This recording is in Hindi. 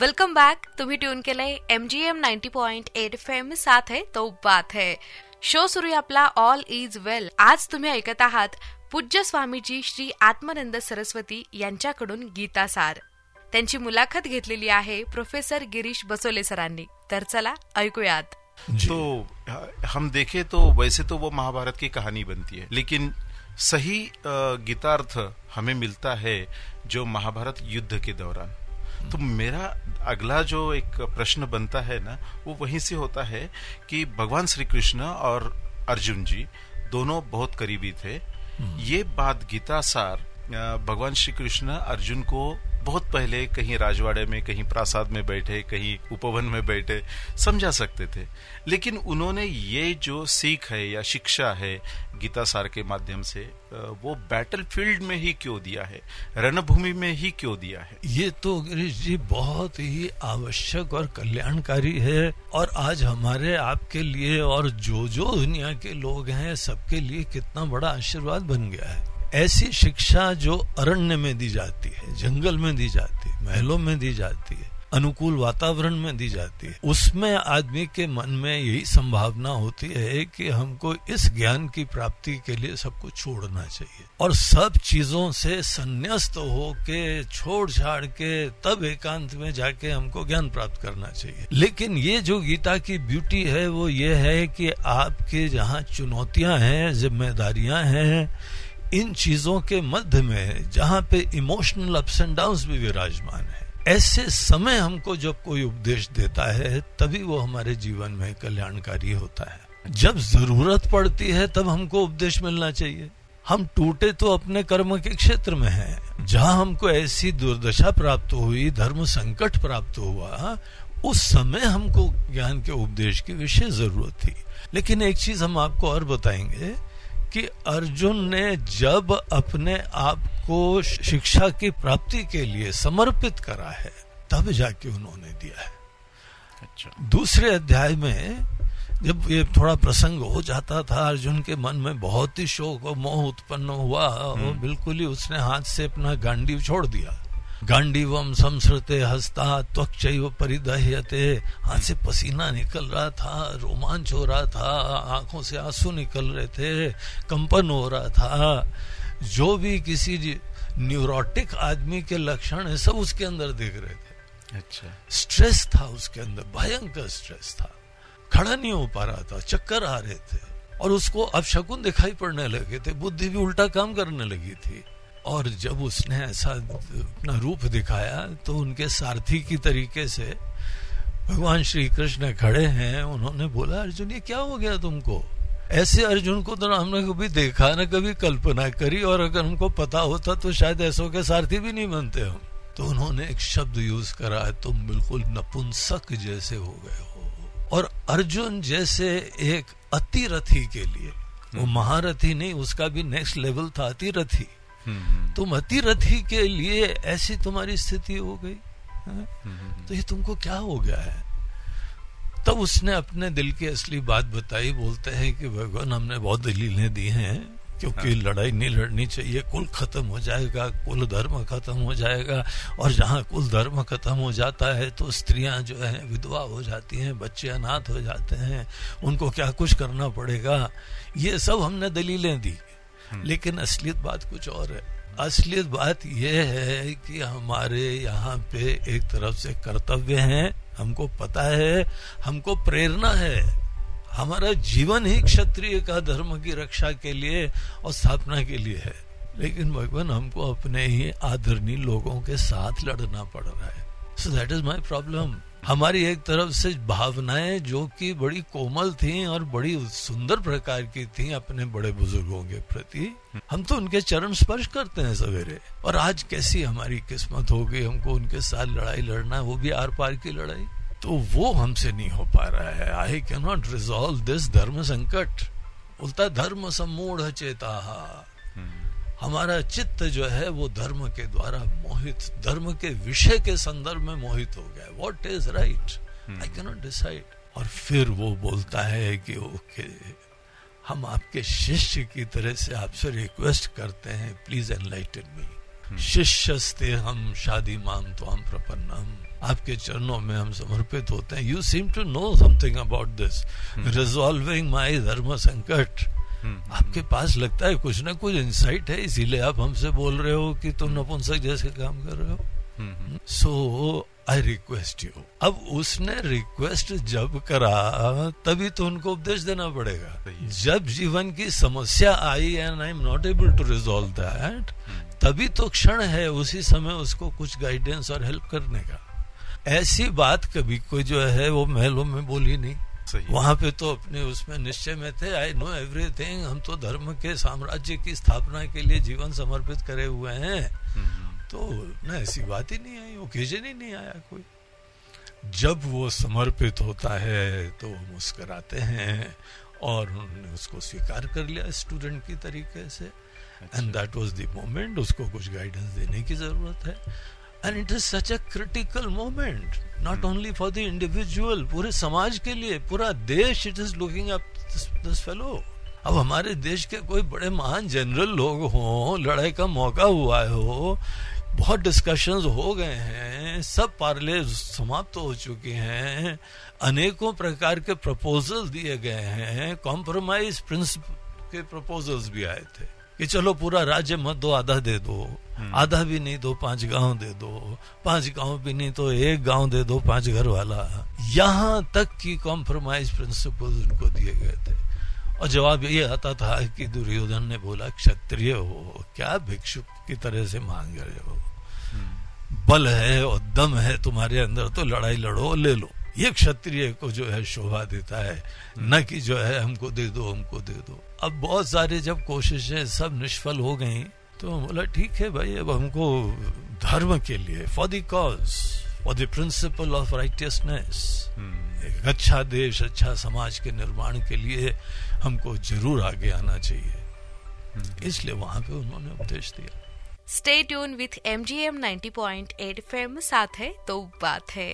वेलकम बैक तुम्ही ट्यून केलंय M G M ninety point eight F M साथ आहे. तो बात है शो सुरू आहे आपला. ऑल इज वेल आज तुम्ही ऐकत आहात पूज्य स्वामीजी श्री आत्मानंद सरस्वती यांच्याकडून गीतासार. त्यांची मुलाखत घेतलेली आहे प्रोफेसर गिरीश बसोले सरांनी. तर चला ऐकूयात. तो हम देखें तो वैसे तो वो महाभारत की कहानी बनती है. लेकिन सही गीतार्थ हमें मिलता है जो महाभारत युद्ध के दौरान। तो मेरा अगला जो एक प्रश्न बनता है ना वो वहीं से होता है कि भगवान श्री कृष्ण और अर्जुन जी दोनों बहुत करीबी थे हम्म। ये बात गीता सार भगवान श्री कृष्ण अर्जुन को बहुत पहले कहीं राजवाड़े में, कहीं प्रासाद में बैठे, कहीं उपवन में बैठे, समझा सकते थे। लेकिन उन्होंने ये जो सीख है या शिक्षा है गीता सार के माध्यम से वो बैटल फ़ील्ड में ही क्यों दिया है? रणभूमि में ही क्यों दिया है? ये तो गिरीश जी बहुत ही आवश्यक और कल्याणकारी है और आज हमारे आपके लिए और जो जो दुनिया के लोग हैं, सबके लिए कितना बड़ा आशीर्वाद बन गया है। ऐसी शिक्षा जो अरण्य में दी जाती है, जंगल में दी जाती है, महलों में दी जाती है, अनुकूल वातावरण में दी जाती है, उसमें आदमी के मन में यही संभावना होती है कि हमको इस ज्ञान की प्राप्ति के लिए सब कुछ छोड़ना चाहिए। और सब चीज़ों से संन्यास्त हो के छोड़ छाड़ के, तब एकांत में जाके हमको ज्ञान प्राप्त करना चाहिए। लेकिन ये जो गीता की ब्यूटी है, वो ये है कि आपके जहाँ चुनौतियाँ हैं, जिम्मेदारियाँ हैं इन चीज़ों के मध्य में, जहाँ पे इमोशनल अप्स एंड डाउन भी विराजमान है। ऐसे समय हमको जब कोई उपदेश देता है, तभी वो हमारे जीवन में कल्याणकारी होता है। जब ज़रूरत पड़ती है, तब हमको उपदेश मिलना चाहिए। हम टूटे तो अपने कर्म के क्षेत्र में हैं। जहाँ हमको ऐसी दुर्दशा प्राप्त हुई, धर्म संकट प्राप्त हुआ, उस समय हमको ज्ञान के उपदेश की विशेष ज़रूरत थी। लेकिन एक चीज़ हम आपको और बताएँगे कि अर्जुन ने जब अपने आप को शिक्षा की प्राप्ति के लिए समर्पित करा है तब जाके उन्होंने दिया है। अच्छा। दूसरे अध्याय में जब ये थोड़ा प्रसंग हो जाता था अर्जुन के मन में बहुत ही शोक और मोह उत्पन्न हुआ और हम्म। बिल्कुल ही उसने हाथ से अपना गांडी छोड़ दिया। गांडीवम संसृते हस्ता त्वच परिदह्यते। हाथ से पसीना निकल रहा था रोमांच हो रहा था आँखों से आँसू निकल रहे थे कंपन हो रहा था। जो भी किसी न्यूरोटिक आदमी के लक्षण है सब उसके अंदर देख रहे थे। अच्छा। स्ट्रेस था उसके अंदर भयंकर स्ट्रेस था। खड़ा नहीं हो पा रहा था चक्कर आ रहे थे। और उसको अब शकुन दिखाई पड़ने लगे थे बुद्धि भी उल्टा काम करने लगी थी। और जब उसने ऐसा अपना रूप दिखाया तो उनके सारथी की तरीके से भगवान श्री कृष्ण खड़े हैं। उन्होंने बोला, अर्जुन, ये क्या हो गया तुमको? ऐसे अर्जुन को तो हमने कभी देखा, ना कभी कल्पना करी, और अगर हमको पता होता तो शायद ऐसो के सारथी भी नहीं बनते हम। तो उन्होंने एक शब्द यूज़ करा है तुम बिल्कुल नपुंसक जैसे हो गए हो। और अर्जुन जैसे एक अतिरथी के लिए, वो। महारथी नहीं, उसका भी नेक्स्ट लेवल था अतिरथी। तुम अतिरथी के लिए ऐसी तुम्हारी स्थिति हो गई तो ये तुमको क्या हो गया है? तब उसने अपने दिल की असली बात बताई बोलते हैं कि भगवान हमने बहुत दलीलें दी हैं क्योंकि हाँ। लड़ाई नहीं लड़नी चाहिए कुल खत्म हो जाएगा कुल धर्म खत्म हो जाएगा और जहाँ कुल धर्म खत्म हो जाता है तो स्त्रियाँ जो है विधवा हो जाती हैं बच्चे अनाथ हो जाते हैं उनको क्या कुछ करना पड़ेगा? ये सब हमने दलीलें दी। हम्म। लेकिन असलियत बात कुछ और है। असलियत बात यह है कि हमारे यहाँ पे एक तरफ़ से कर्तव्य है, हमको पता है, हमको प्रेरणा है। हमारा जीवन ही क्षत्रिय का धर्म की रक्षा के लिए और स्थापना के लिए है। लेकिन भगवान, हमको अपने ही आदरणीय लोगों के साथ लड़ना पड़ रहा है। So that is my problem हमारी एक तरफ़ से भावनाएँ जो कि बड़ी कोमल थी और बड़ी सुंदर प्रकार की थी अपने बड़े बुज़ुर्गों के प्रति, हम तो उनके चरण स्पर्श करते हैं सवेरे। और आज कैसी हमारी किस्मत हो गई हमको उनके साथ लड़ाई लड़ना है, वो भी आर पार की लड़ाई। तो वो हमसे नहीं हो पा रहा है। I can not resolve this dharm sankat. बोलता धर्म सम्मूढ़ चेता। हमारा चित्त जो है वो धर्म के द्वारा मोहित धर्म के विषय के संदर्भ में मोहित हो गया what is right I cannot decide और फिर वो बोलता है कि ओके हम आपके शिष्य की तरह से आपसे रिक्वेस्ट करते हैं। प्लीज़ एनलाइटन मी शिष्यस्ते हम शादी माम तो हम प्रपन्नम। आपके चरणों में हम समर्पित होते हैं। You seem to know something about this resolving my dharm sankat. आपके पास लगता है कुछ ना कुछ इंसाइट है इसीलिए आप हमसे बोल रहे हो कि तुम नपुंसक जैसे काम कर रहे हो। सो आई रिक्वेस्ट यू अब उसने रिक्वेस्ट जब करा तभी तो उनको उपदेश देना पड़ेगा। जब जीवन की समस्या आई and I am not able to resolve that तभी तो क्षण है उसी समय उसको कुछ गाइडेंस और हेल्प करने का। ऐसी बात कभी कोई जो है वो महलों में बोली नहीं। वहाँ पे तो अपने उसमें निश्चय में थे। आई नो एवरीथिंग हम तो धर्म के साम्राज्य की स्थापना के लिए जीवन समर्पित करे हुए हैं। तो न ऐसी बात ही नहीं आई ओकेजन ही नहीं आया कोई। जब वो समर्पित होता है तो मुस्कराते हैं और उन्होंने उसको स्वीकार कर लिया स्टूडेंट की तरीके से। And that was the moment उसको कुछ गाइडेंस देने की ज़रूरत है। And it is such a critical moment not only for the individual पूरे समाज के लिए पूरा देश it is looking up this fellow अब हमारे देश के कोई बड़े महान जनरल लोग हों लड़ाई का मौका हुआ हो बहुत डिस्कशंस हो गए हैं सब पार्ले समाप्त हो चुके हैं अनेकों प्रकार के प्रपोजल दिए गए हैं कॉम्प्रोमाइज प्रिंसिपल के प्रपोजल्स भी आए थे। कि चलो पूरा राज्य मत दो आधा दे दो। आधा भी नहीं दो पाँच गाँव दे दो। पाँच गाँव भी नहीं तो एक गाँव दे दो पाँच घर वाला यहाँ तक की कॉम्प्रोमाइज प्रिंसिपल उनको दिए गए थे। और जवाब ये आता था कि दुर्योधन ने बोला क्षत्रिय हो क्या भिक्षुक की तरह से मांग रहे हो? बल है और दम है तुम्हारे अंदर तो लड़ाई लड़ो ले लो। ये क्षत्रिय को जो है शोभा देता है। न कि जो है हमको दे दो हमको दे दो। अब बहुत सारे जब कोशिशें सब निष्फल हो गई तो बोला ठीक है भाई अब हमको धर्म के लिए for the cause for the principle of righteousness एक अच्छा देश अच्छा समाज के निर्माण के लिए हमको ज़रूर आगे आना चाहिए। इसलिए वहाँ पे उन्होंने उपदेश दिया। Stay tune with M G M ninety point eight F M साथ है तो बात है।